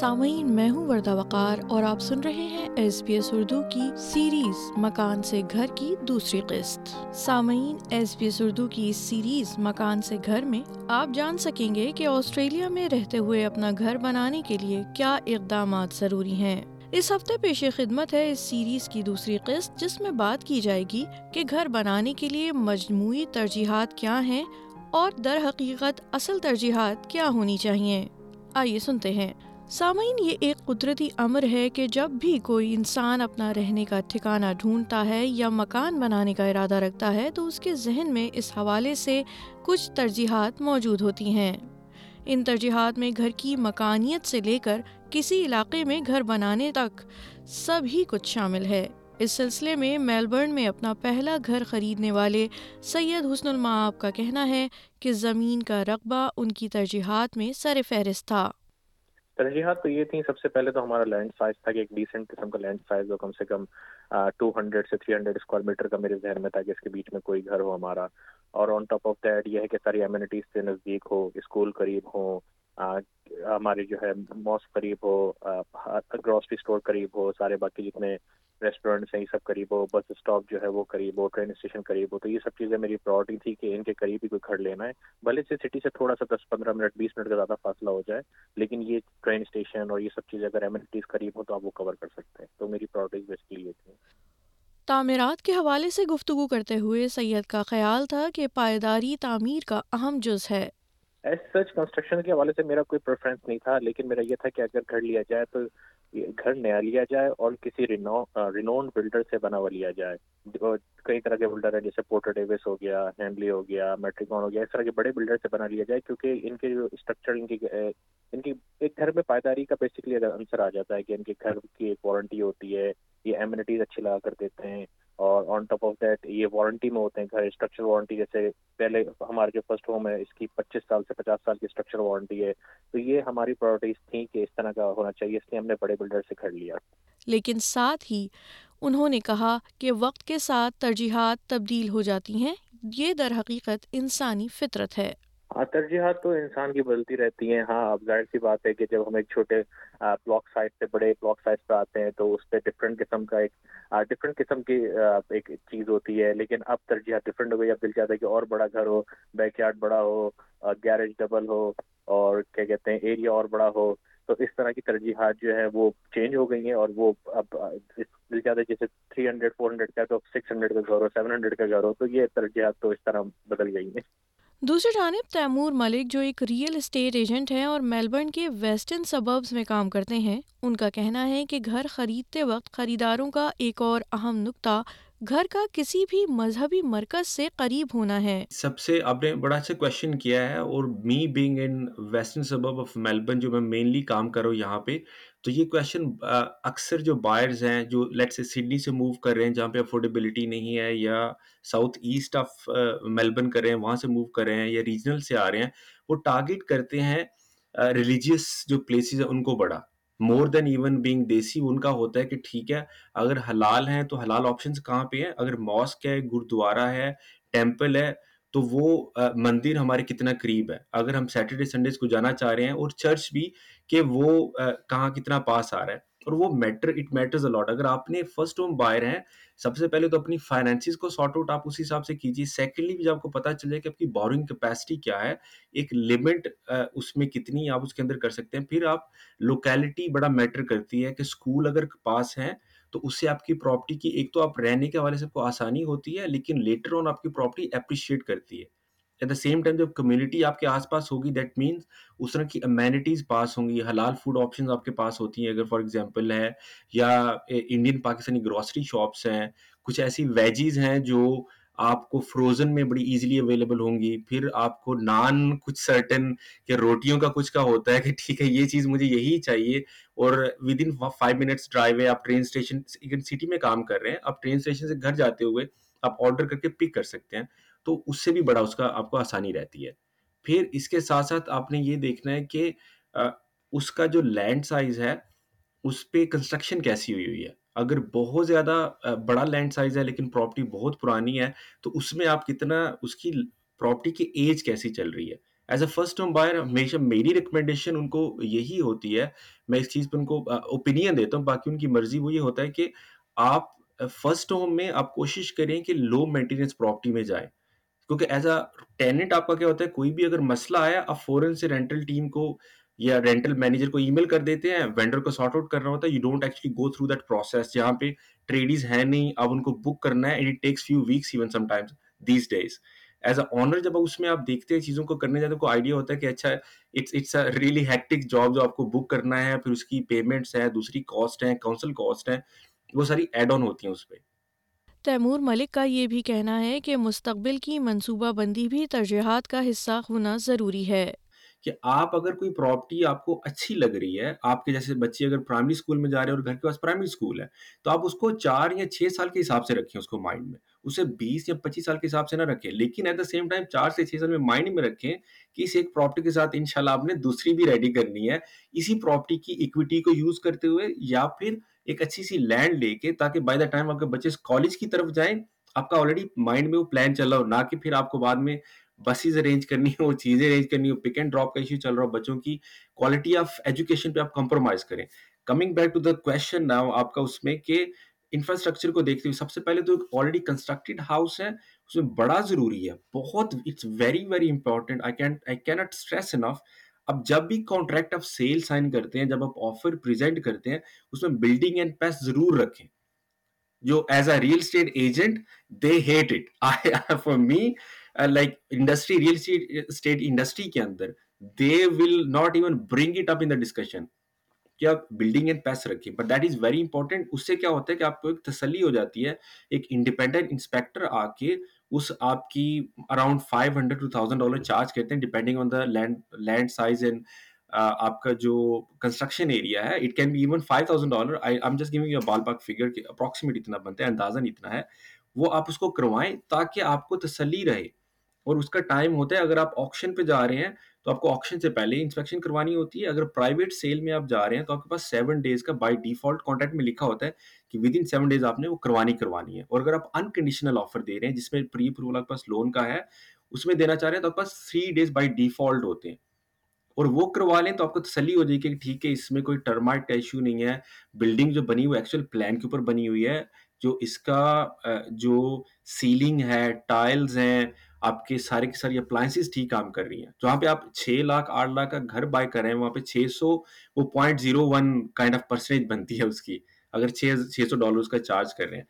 سامعین، میں ہوں وردہ وقار اور آپ سن رہے ہیں ایس بی ایس اردو کی سیریز مکان سے گھر کی دوسری قسط۔ سامعین، ایس بی ایس اردو کی اس سیریز مکان سے گھر میں آپ جان سکیں گے کہ آسٹریلیا میں رہتے ہوئے اپنا گھر بنانے کے لیے کیا اقدامات ضروری ہیں۔ اس ہفتے پیش خدمت ہے اس سیریز کی دوسری قسط، جس میں بات کی جائے گی کہ گھر بنانے کے لیے مجموعی ترجیحات کیا ہیں اور در حقیقت اصل ترجیحات کیا ہونی چاہیے آئیے سنتے ہیں۔ سامعین، یہ ایک قدرتی امر ہے کہ جب بھی کوئی انسان اپنا رہنے کا ٹھکانہ ڈھونڈتا ہے یا مکان بنانے کا ارادہ رکھتا ہے، تو اس کے ذہن میں اس حوالے سے کچھ ترجیحات موجود ہوتی ہیں۔ ان ترجیحات میں گھر کی مکانیت سے لے کر کسی علاقے میں گھر بنانے تک سب ہی کچھ شامل ہے۔ اس سلسلے میں میلبرن میں اپنا پہلا گھر خریدنے والے سید حسن المعاب کا کہنا ہے کہ زمین کا رقبہ ان کی ترجیحات میں سر فہرست تھا۔ ترجیحات تو یہ تھیں، سب سے پہلے تو ہمارا لینڈ سائز تھا کہ ایک ڈیسنٹ قسم کا لینڈ سائز ہو، کم سے کم ٹو ہنڈریڈ سے تھری ہنڈریڈ اسکوائر میٹر کا میرے ذہن میں تھا کہ اس کے بیچ میں کوئی گھر ہو ہمارا۔ اور آن ٹاپ آف دیٹ یہ ہے کہ ساری امیونٹیز سے نزدیک ہو اسکول قریب ہوں ہمارے جو ہے موس قریب ہو گروسری اسٹور قریب ہو، سارے باقی جتنے ریسٹورینٹس ہیں یہ سب قریب ہو، بس اسٹاپ جو ہے وہ قریب ہو ٹرین اسٹیشن قریب ہو، تو یہ سب چیزیں میری پرائرٹی تھی کہ ان کے قریب ہی کوئی گھر لینا ہے۔ بھلے سے سٹی سے تھوڑا سا دس پندرہ منٹ، بیس منٹ کا زیادہ فاصلہ ہو جائے، لیکن یہ ٹرین اسٹیشن اور یہ سب چیزیں اگر ایمنٹیز قریب ہو تو آپ وہ کور کر سکتے ہیں۔ تو میری پرائرٹیز بیسکلی یہ تھی تعمیرات کے حوالے سے گفتگو کرتے ہوئے سید کا خیال تھا کہ پائیداری تعمیر کا اہم جز ہے۔ ایز سچ کنسٹرکشن کے حوالے سے میرا کوئی پریفرنس نہیں تھا، لیکن میرا یہ تھا کہ اگر گھر لیا جائے تو گھر نیا لیا جائے اور کسی رینون بلڈر سے بنا ہوا لیا جائے۔ کئی طرح کے بلڈر ہیں، جیسے پورٹر ڈیوس ہو گیا ہینڈلی ہو گیا میٹریکون ہو گیا، اس طرح کے بڑے بلڈر سے بنا لیا جائے کیونکہ ان کے جو اسٹرکچر ان کی ان کی ایک گھر میں پائیداری کا بیسکلی آنسر آ جاتا ہے کہ ان کے گھر کی ایک وارنٹی ہوتی ہے، یہ ایمونٹیز اچھی لگا کر دیتے ہیں۔ اور آن ٹاپ آف دیٹ یہ وارنٹی میں ہوتے ہیں گھر اسٹرکچر وارنٹی جیسے پہلے ہمارے جو فرسٹ ہوم ہے، اس کی پچیس سال سے پچاس سال کی اسٹرکچر وارنٹی ہے۔ تو یہ ہماری پرائرٹیز تھیں کہ اس طرح کا ہونا چاہیے، اس لیے ہم نے بڑے بلڈر سے گھر لیا۔ لیکن ساتھ ہی انہوں نے کہا کہ وقت کے ساتھ ترجیحات تبدیل ہو جاتی ہیں۔ یہ در حقیقت انسانی فطرت ہے۔ ترجیحات تو انسان کی بدلتی رہتی ہیں۔ ہاں اب ظاہر سی بات ہے کہ جب ہم ایک چھوٹے بلاک سائز سے بڑے بلاک سائز پہ آتے ہیں تو اس پہ ڈفرینٹ قسم کا ایک ڈفرینٹ قسم کی ایک چیز ہوتی ہے۔ لیکن اب ترجیحات ڈفرینٹ ہو گئی، اب دل چاہتا ہے کہ اور بڑا گھر ہو بیک یارڈ بڑا ہو گیریج ڈبل ہو، اور کیا کہتے ہیں ایریا اور بڑا ہو۔ تو اس طرح کی ترجیحات جو ہے وہ چینج ہو گئی ہیں اور وہ اب دل چاہتا ہے جیسے تھری ہنڈریڈ فور ہنڈریڈ کا تو سکس ہنڈریڈ کا گھر ہو سیون ہنڈریڈ کا گھر ہو۔ تو یہ ترجیحات تو اس طرح بدل گئی ہیں۔ دوسری جانب، تیمور ملک جو ایک ریئل اسٹیٹ ایجنٹ ہیں اور میلبرن کے ویسٹرن سببز میں کام کرتے ہیں، ان کا کہنا ہے کہ گھر خریدتے وقت خریداروں کا ایک اور اہم نقطہ گھر کا کسی بھی مذہبی مرکز سے قریب ہونا ہے۔ سب سے آپ نے بڑا اچھا کوشچن کیا ہے اور me being in western suburb of Melbourne جو میں مینلی کام کر رہا ہوں یہاں پہ، تو یہ کوشچن اکثر جو بائرز ہیں، جو لیٹ سے سڈنی سے موو کر رہے ہیں جہاں پہ افورڈیبلٹی نہیں ہے یا ساؤتھ ایسٹ آف میلبرن کر رہے ہیں، وہاں سے موو کر رہے ہیں یا ریجنل سے آ رہے ہیں، وہ ٹارگیٹ کرتے ہیں ریلیجیس جو پلیسز ہیں ان کو بڑا۔ مور دین ایون بینگ دیسی ان کا ہوتا ہے کہ ٹھیک ہے اگر حلال ہیں تو حلال آپشنس کہاں پہ ہیں اگر ماسک ہے گرودوارا ہے ٹیمپل ہے تو وہ مندر ہمارے کتنا قریب ہے اگر ہم سیٹرڈے سنڈیز کو جانا چاہ رہے ہیں اور چرچ بھی کہ وہ کہاں کتنا پاس آ رہا ہے اور وہ میٹر اٹ میٹرز الاٹ اگر آپ نے فرسٹ ہوم بائر ہیں، سب سے پہلے تو اپنی فائنینسز کو سارٹ آؤٹ آپ اسی حساب سے کیجیے. سیکنڈلی بھی جب آپ کو پتا چل جائے کہ آپ کی بورنگ کیپیسٹی کیا ہے، ایک لمٹ اس میں کتنی آپ اس کے اندر کر سکتے ہیں. پھر آپ لوکیلٹی بڑا میٹر کرتی ہے کہ اسکول اگر پاس ہیں، تو اس سے آپ کی پراپرٹی کی، ایک تو آپ رہنے کے حوالے سے آپ کو آسانی ہوتی ہے، لیکن لیٹر آن آپ کی پراپرٹی اپریشیٹ کرتی ہے. ایٹ دا سیم ٹائم جب کمیونٹی آپ کے آس پاس ہوگی دیٹ مینس اس طرح کی امینٹیز پاس ہوں گی، حلال فوڈ آپشن آپ کے پاس ہوتی ہیں. اگر فار ایگزامپل ہے، یا انڈین پاکستانی گروسری شاپس ہیں، کچھ ایسی ویجیز ہیں جو آپ کو فروزن میں بڑی ایزیلی اویلیبل ہوں گی. پھر آپ کو نان کچھ سرٹن کہ روٹیوں کا کچھ کا ہوتا ہے کہ ٹھیک ہے، یہ چیز مجھے یہی چاہیے. اور with in five minutes drive ہے، آپ ٹرین اسٹیشن سٹی میں کام کر رہے ہیں، آپ ٹرین اسٹیشن سے گھر جاتے ہوئے آپ آرڈر کر کے پک کر سکتے ہیں. تو اس سے بھی بڑا، اس کا آپ کو آسانی رہتی ہے۔ پھر اس کے ساتھ ساتھ آپ نے یہ دیکھنا ہے کہ اس کا جو لینڈ سائز ہے، اس پہ کنسٹرکشن کیسی ہوئی ہوئی ہے؟ اگر بہت زیادہ بڑا لینڈ سائز ہے لیکن پراپرٹی بہت پرانی ہے، تو اس میں آپ کتنا، اس کی پراپرٹی کی ایج کیسی چل رہی ہے؟ As a first home buyer, ہمیشہ میری ریکمنڈیشن ان کو یہی ہوتی ہے۔ میں اس چیز پہ ان کو اوپینین دیتا ہوں، باقی ان کی مرضی وہ یہ ہوتا ہے کہ آپ فرسٹ ہوم میں آپ کوشش کریں کہ لو مینٹیننس پراپرٹی میں جائیں۔ کیونکہ ایز اے ٹیننٹ آپ کا کیا ہوتا ہے، کوئی بھی اگر مسئلہ آیا، آپ فورن سے رینٹل ٹیم کو یا رینٹل مینیجر کو ای میل کر دیتے ہیں وینڈر کو سارٹ آؤٹ کرنا ہوتا ہے you don't actually go through that process جہاں پہ ٹریڈیز ہے نہیں، اب ان کو بک کرنا ہے and it takes few weeks even sometimes these days as a owner جب اس میں آپ دیکھتے ہیں چیزوں کو کرنے جاتے ہیں کو آئیڈیا ہوتا ہے کہ اچھا it's it's a really hectic job جو آپ کو بک کرنا ہے، پھر اس کی پیمنٹس ہے دوسری کاسٹ ہیں کاؤنسل کاسٹ ہیں، وہ ساری ایڈ آن ہوتی ہیں اس پہ۔ تیمور ملک کا یہ بھی کہنا ہے کہ مستقبل کی منصوبہ بندی بھی ترجیحات کا حصہ ہونا ضروری ہے۔ کہ آپ اگر کوئی پراپرٹی آپ کو اچھی لگ رہی ہے، آپ کے جیسے بچے اگر پرائمری اسکول میں جا رہے ہیں اور گھر کے پاس پرائمری اسکول ہے، تو آپ اس کو چار یا چھ سال کے حساب سے رکھیں اس کو مائنڈ میں۔ اسے بیس یا پچیس سال کے حساب سے نہ رکھیں۔ لیکن ایٹ دا سیم ٹائم چار سے چھ سال میں مائنڈ میں رکھیں کہ اس ایک پراپرٹی کے ساتھ ان شاء اللہ آپ نے دوسری بھی ریڈی کرنی ہے۔ اسی پراپرٹی کی اکویٹی کو یوز کرتے ہوئے یا پھر ایک اچھی سی لینڈ لے کے تاکہ بائی دا ٹائم آپ کے بچے کالج کی طرف جائیں، آپ کا آلریڈی مائنڈ میں وہ پلان چل رہا ہو۔ نہ کہ پھر آپ کو بعد میں بسیز ارینج کرنی ہو، چیزیں ارینج کرنی ہو پک اینڈ ڈراپ کا ایشو چل رہا ہو۔ بچوں کی کوالٹی آف ایجوکیشن پہ آپ کمپرومائز کریں۔ Coming back to the question now آپ کا اس میں کہ انفراسٹرکچر کو دیکھتے ہوئے، سب سے پہلے تو ایک آلریڈی کنسٹرکٹیڈ ہاؤس ہے، اس میں بڑا ضروری ہے، بہت it's very very important I can I can't stress enough اب جب بھی کانٹریکٹ آف سیل سائن کرتے ہیں، جب آپ آفر پریزنٹ کرتے ہیں، اس میں بلڈنگ اینڈ پیس ضرور رکھیں۔ جو as a real estate agent they hate it for me like industry real estate industry کے اندر they will not even bring it up in the discussion کہ آپ بلڈنگ اینڈ پیس رکھیں۔ But that is very important اس سے کیا ہوتا ہے کہ آپ کو ایک تسلی ہو جاتی ہے۔ ایک انڈیپینڈنٹ انسپیکٹر آ کے اس آپ کی around five hundred two thousand dollar charge کرتے ہیں depending on the land land size and آپ کا جو کنسٹرکشن ایریا ہے it can be even five thousand dollar I'm just giving you ballpark figure کہ اپروکسیمیٹ اتنا بنتا ہے اندازاً اتنا ہے۔ وہ آپ اس کو کروائیں تاکہ آپ کو تسلی رہے۔ اور اس کا ٹائم ہوتا ہے، اگر آپ آپشن پہ جا رہے ہیں تو آپ کو آپشن سے پہلے انسپیکشن کروانی ہوتی ہے۔ اگر پرائیویٹ سیل میں آپ جا رہے ہیں تو آپ کے پاس سیون ڈیز کا بائی ڈیفالٹ کانٹیکٹ میں لکھا ہوتا ہے کہ ود ان سیون ڈیز آپ نے وہ کروانی کروانی ہے۔ اور اگر آپ انکنڈیشنل آفر دے رہے ہیں جس میں پری اپروول آپ کے پاس لون کا ہے، اس میں دینا چاہ رہے ہیں تو آپ کے پاس تھری ڈیز بائی ڈیفالٹ ہوتے ہیں۔ اور وہ کروا لیں تو آپ کو تسلی ہو جائے گی کہ ٹھیک ہے، اس میں کوئی ٹرمائٹ کا ایشو نہیں ہے۔ بلڈنگ جو بنی ہوئی ایکچوئل پلان کے اوپر بنی ہوئی ہے۔ جو اس کا جو سیلنگ ہے ٹائلز ہیں، آپ کے سارے کی ساری اپلائنسز ٹھیک کام کر رہی ہیں۔ جہاں پہ آپ چھ لاکھ، آٹھ لاکھ کا گھر بائی کر رہے ہیں، وہاں پہ چھ سو، وہ point zero one kind of percentage بنتی ہے اس کی۔ اگر چھ چھ سو ڈالر کا چارج کر رہے ہیں۔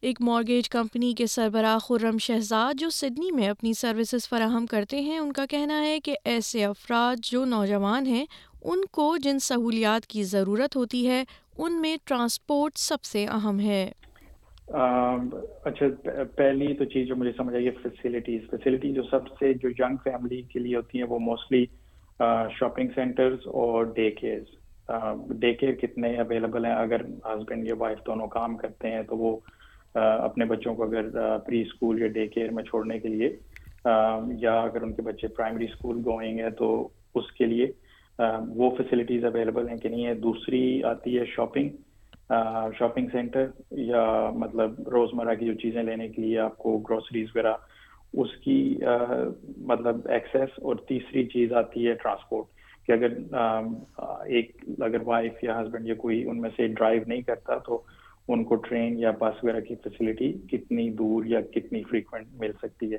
ایک مارگیج کمپنی کے سربراہ خرم شہزاد جو سڈنی میں اپنی سروسز فراہم کرتے ہیں، ان کا کہنا ہے کہ ایسے افراد جو نوجوان ہیں، ان کو جن سہولیات کی ضرورت ہوتی ہے، ان میں ٹرانسپورٹ سب سے اہم ہے۔ اچھا پہلی تو چیز جو مجھے سمجھ آئی ہے فیسلٹیز فیسلٹی جو سب سے جو ینگ فیملی کے لیے ہوتی ہیں وہ موسٹلی شاپنگ سینٹرز اور ڈے کیئرز ڈے کیئر کتنے اویلیبل ہیں؟ اگر ہسبینڈ یا وائف دونوں کام کرتے ہیں تو وہ اپنے بچوں کو اگر پری اسکول یا ڈے کیئر میں چھوڑنے کے لیے یا اگر ان کے بچے پرائمری اسکول گوئنگ ہے تو اس کے لیے وہ فیسلٹیز اویلیبل ہیں کہ نہیں ہے دوسری آتی ہے شاپنگ شاپنگ سینٹر یا مطلب روزمرہ کی جو چیزیں لینے کے لیے آپ کو گروسریز وغیرہ، اس کی مطلب ایکسیس اور تیسری چیز آتی ہے ٹرانسپورٹ کہ اگر ایک اگر وائف یا ہسبینڈ یا کوئی ان میں سے ڈرائیو نہیں کرتا تو ان کو ٹرین یا بس وغیرہ کی فیسلٹی کتنی دور یا کتنی فریکوینٹ مل سکتی ہے۔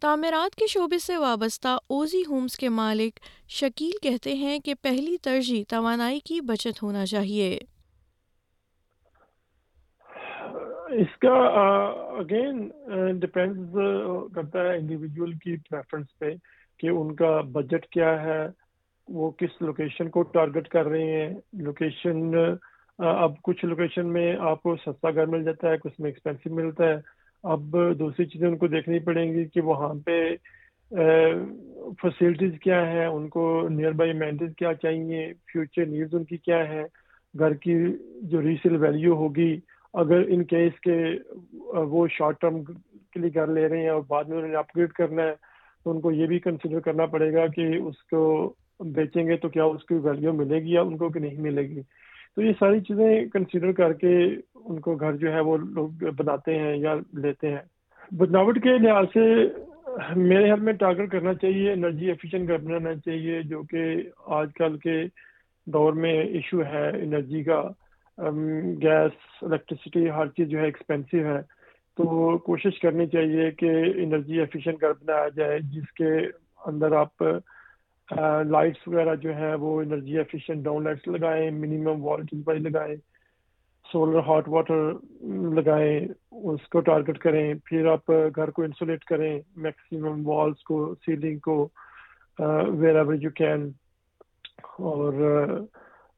تعمیرات کے شعبے سے وابستہ اوزی ہومز کے مالک شکیل کہتے ہیں کہ پہلی ترجیح توانائی کی بچت ہونا چاہیے۔ اس کا اگین ڈپینڈ کرتا ہے انڈیویجول کی پریفرنس پہ کہ ان کا بجٹ کیا ہے، وہ کس لوکیشن کو ٹارگٹ کر رہے ہیں لوکیشن اب کچھ لوکیشن میں آپ کو سستا گھر مل جاتا ہے، کچھ میں ایکسپینسو ملتا ہے، اب دوسری چیزیں ان کو دیکھنی پڑیں گی کہ وہاں پہ فیسلٹیز کیا ہے ان کو نیئر بائی مینٹیز کیا چاہیے فیوچر نیڈز ان کی کیا ہے گھر کی جو ریسیل ویلیو ہوگی اگر ان کیس کے وہ شارٹ ٹرم کے لیے گھر لے رہے ہیں اور بعد میں انہوں نے اپ گریڈ کرنا ہے، تو ان کو یہ بھی کنسیڈر کرنا پڑے گا کہ اس کو بیچیں گے تو کیا اس کی ویلیو ملے گی یا ان کو کہ نہیں ملے گی؟ تو یہ ساری چیزیں کنسیڈر کر کے ان کو گھر جو ہے وہ لوگ بناتے ہیں یا لیتے ہیں۔ بناوٹ کے لحاظ سے میرے خیال میں ٹارگیٹ کرنا چاہیے انرجی ایفیشینٹ گھر بنانا چاہیے، جو کہ آج کل کے دور میں ایشو ہے انرجی کا۔ گیس الیکٹریسٹی ہر چیز جو ہے ایکسپینسو ہے۔ تو کوشش کرنی چاہیے کہ انرجی ایفیشینٹ گھر بنایا جائے، جس کے اندر آپ لائٹس وغیرہ جو ہے وہ انرجی ایفیشینٹ ڈاؤن لائٹس لگائیں منیمم والٹیج بائی لگائیں سولر ہاٹ واٹر لگائیں، اس کو ٹارگٹ کریں، پھر آپ گھر کو انسولیٹ کریں میکسیمم والس کو سیلنگ کو ویر ایور یو کین اور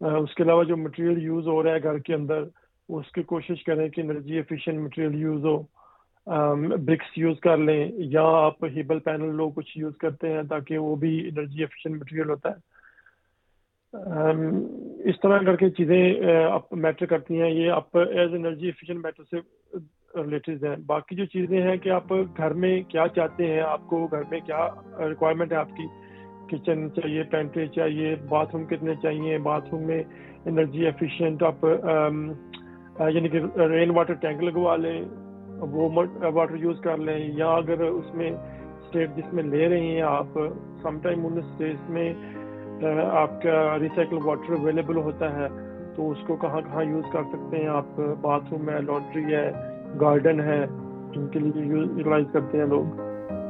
اس کے علاوہ جو مٹیریل یوز ہو رہا ہے گھر کے اندر، اس کی کوشش کریں کہ انرجی ایفیشینٹ مٹیریل یوز ہو۔ برکس یوز کر لیں، یا آپ ہیبل پینل لوگ کچھ یوز کرتے ہیں تاکہ وہ بھی انرجی ایفیشینٹ مٹیریل ہوتا ہے۔ اس طرح کر کے چیزیں میٹر کرتی ہیں۔ یہ آپ ایز انرجی ایفیشینٹ میٹر سے ریلیٹڈ ہیں۔ باقی جو چیزیں ہیں کہ آپ گھر میں کیا چاہتے ہیں، آپ کو گھر میں کیا ریکوائرمنٹ ہے آپ کی کچن چاہیے پینٹری چاہیے باتھ روم کتنے چاہیے باتھ روم میں انرجی ایفیشینٹ آپ um, یعنی کہ رین واٹر ٹینک لگوا لیں، وہ واٹر یوز کر لیں، یا اگر اس میں اسٹیٹ جس میں لے رہے ہیں آپ سم ٹائم ان اسٹیٹ میں آپ کا ریسائکل واٹر اویلیبل ہوتا ہے، تو اس کو کہاں کہاں یوز کر سکتے ہیں آپ باتھ روم ہے لانڈری ہے گارڈن ہے جن کے لیے یوٹیلائز کرتے ہیں لوگ.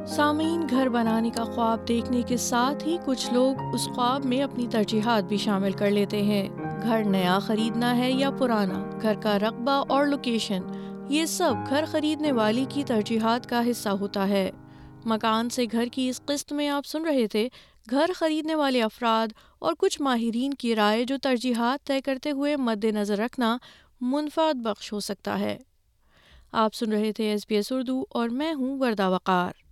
سامعین، گھر بنانے کا خواب دیکھنے کے ساتھ ہی کچھ لوگ اس خواب میں اپنی ترجیحات بھی شامل کر لیتے ہیں۔ گھر نیا خریدنا ہے یا پرانا؟ گھر کا رقبہ اور لوکیشن یہ سب گھر خریدنے والی کی ترجیحات کا حصہ ہوتا ہے۔ مکان سے گھر کی اس قسط میں آپ سن رہے تھے، گھر خریدنے والے افراد اور کچھ ماہرین کی رائے جو ترجیحات طے کرتے ہوئے مد نظر رکھنا منفاد بخش ہو سکتا ہے۔ آپ سن رہے تھے ایس بی ایس اردو اور میں ہوں وردہ وقار۔